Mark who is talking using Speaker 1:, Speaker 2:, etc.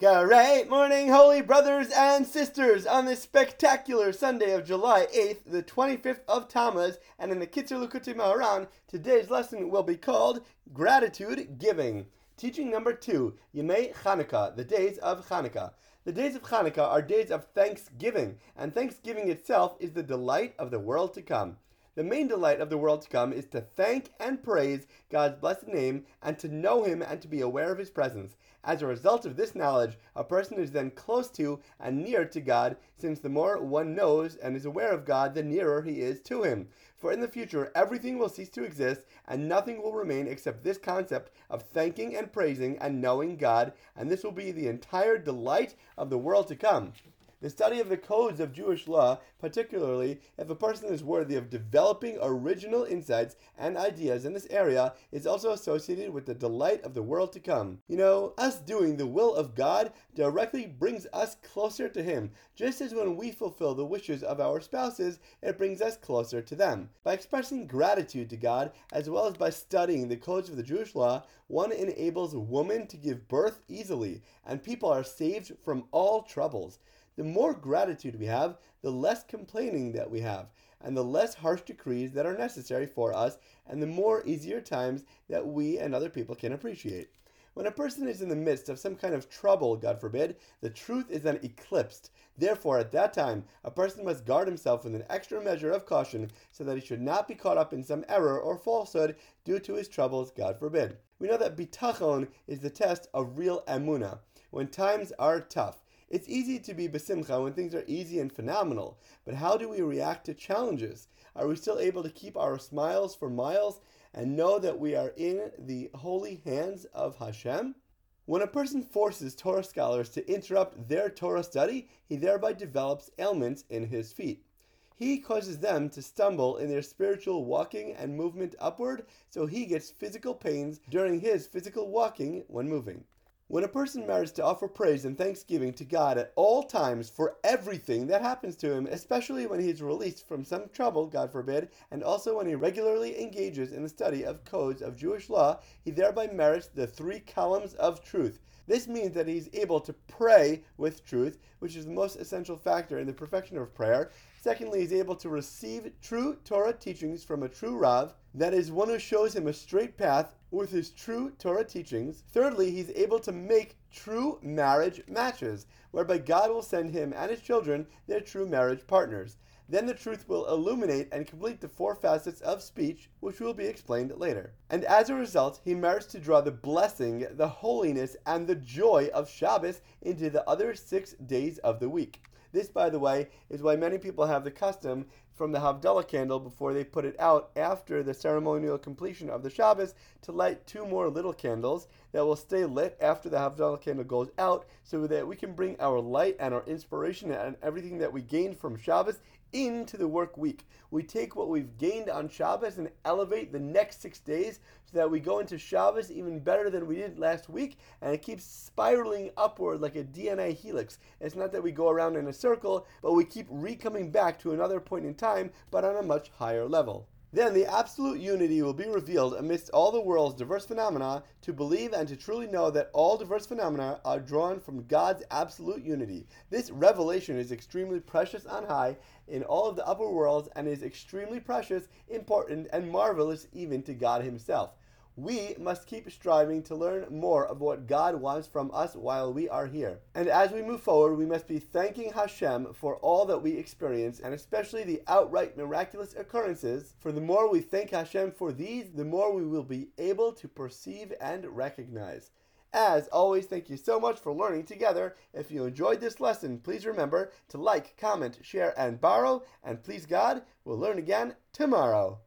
Speaker 1: Great morning, holy brothers and sisters, on this spectacular Sunday of July 8th, the 25th of Tammuz, and in the Kitzur Likutei Moharan, today's lesson will be called Gratitude Giving. Teaching number two, Yemei Chanukah, the days of Chanukah. The days of Chanukah are days of thanksgiving, and thanksgiving itself is the delight of the world to come. The main delight of the world to come is to thank and praise God's blessed name and to know Him and to be aware of His presence. As a result of this knowledge, a person is then close to and near to God, since the more one knows and is aware of God, the nearer He is to Him. For in the future, everything will cease to exist and nothing will remain except this concept of thanking and praising and knowing God, and this will be the entire delight of the world to come. The study of the codes of Jewish law, particularly if a person is worthy of developing original insights and ideas in this area, is also associated with the delight of the world to come. You know, us doing the will of God directly brings us closer to Him, just as when we fulfill the wishes of our spouses, it brings us closer to them. By expressing gratitude to God, as well as by studying the codes of the Jewish law, one enables woman to give birth easily, and people are saved from all troubles the more gratitude we have, the less complaining that we have, and the less harsh decrees that are necessary for us, and the more easier times that we and other people can appreciate. When a person is in the midst of some kind of trouble, God forbid, the truth is then eclipsed. Therefore, at that time, a person must guard himself with an extra measure of caution so that he should not be caught up in some error or falsehood due to his troubles, God forbid. We know that bitachon is the test of real emuna. When times are tough, it's easy to be besimcha when things are easy and phenomenal, but how do we react to challenges? Are we still able to keep our smiles for miles and know that we are in the holy hands of Hashem? When a person forces Torah scholars to interrupt their Torah study, he thereby develops ailments in his feet. He causes them to stumble in their spiritual walking and movement upward, so he gets physical pains during his physical walking when moving. When a person merits to offer praise and thanksgiving to God at all times for everything that happens to him, especially when he is released from some trouble, God forbid, and also when he regularly engages in the study of codes of Jewish law, he thereby merits the three columns of truth. This means that he is able to pray with truth, which is the most essential factor in the perfection of prayer. Secondly, he is able to receive true Torah teachings from a true Rav, that is, one who shows him a straight path with his true Torah teachings. Thirdly, he's able to make true marriage matches, whereby God will send him and his children their true marriage partners. Then the truth will illuminate and complete the four facets of speech, which will be explained later. And as a result, he merits to draw the blessing, the holiness, and the joy of Shabbos into the other six days of the week. This, by the way, is why many people have the custom from the Havdalah candle before they put it out after the ceremonial completion of the Shabbos to light two more little candles that will stay lit after the Havdalah candle goes out so that we can bring our light and our inspiration and everything that we gained from Shabbos into the work week. We take what we've gained on Shabbos and elevate the next six days so that we go into Shabbos even better than we did last week, and it keeps spiraling upward like a DNA helix. It's not that we go around in a circle, but we keep re coming back to another point in time, but on a much higher level. Then the absolute unity will be revealed amidst all the world's diverse phenomena to believe and to truly know that all diverse phenomena are drawn from God's absolute unity. This revelation is extremely precious on high in all of the upper worlds and is extremely precious, important, and marvelous even to God Himself we must keep striving to learn more of what God wants from us while we are here. And as we move forward, we must be thanking Hashem for all that we experience, and especially the outright miraculous occurrences. For the more we thank Hashem for these, the more we will be able to perceive and recognize. As always, thank you so much for learning together. If you enjoyed this lesson, please remember to like, comment, share, and borrow. And please God, we'll learn again tomorrow.